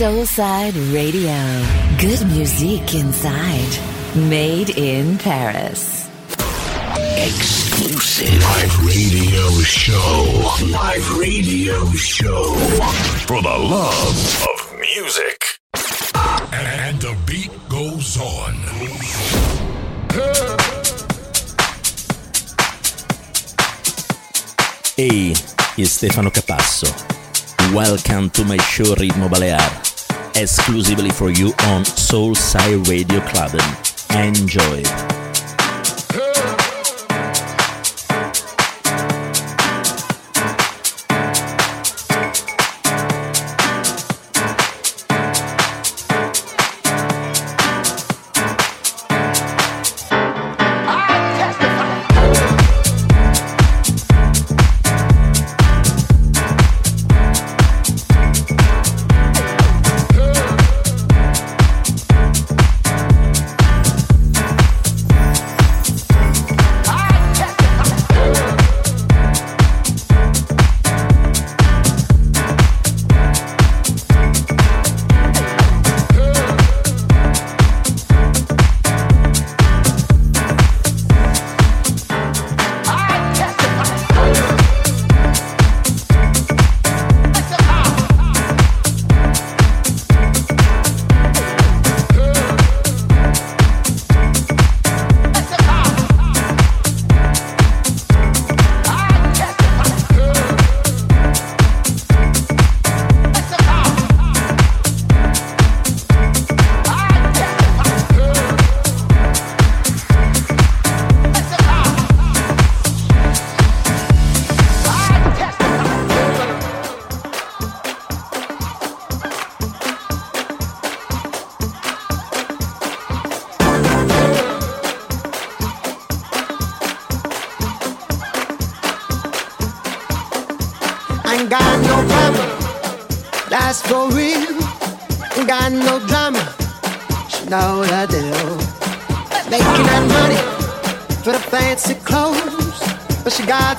Soulside Radio. Good music inside. Made in Paris. Exclusive live radio show. Live radio show. For the love of music. And the beat goes on. Ehi, è Stefano Capasso. Welcome to my show Ritmo Balear. Exclusively for you on Soul Soulside Radio Club. Enjoy.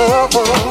never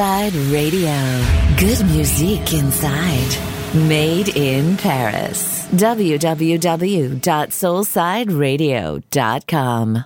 Soulside Radio. Good music inside. Made in Paris. www.soulsideradio.com.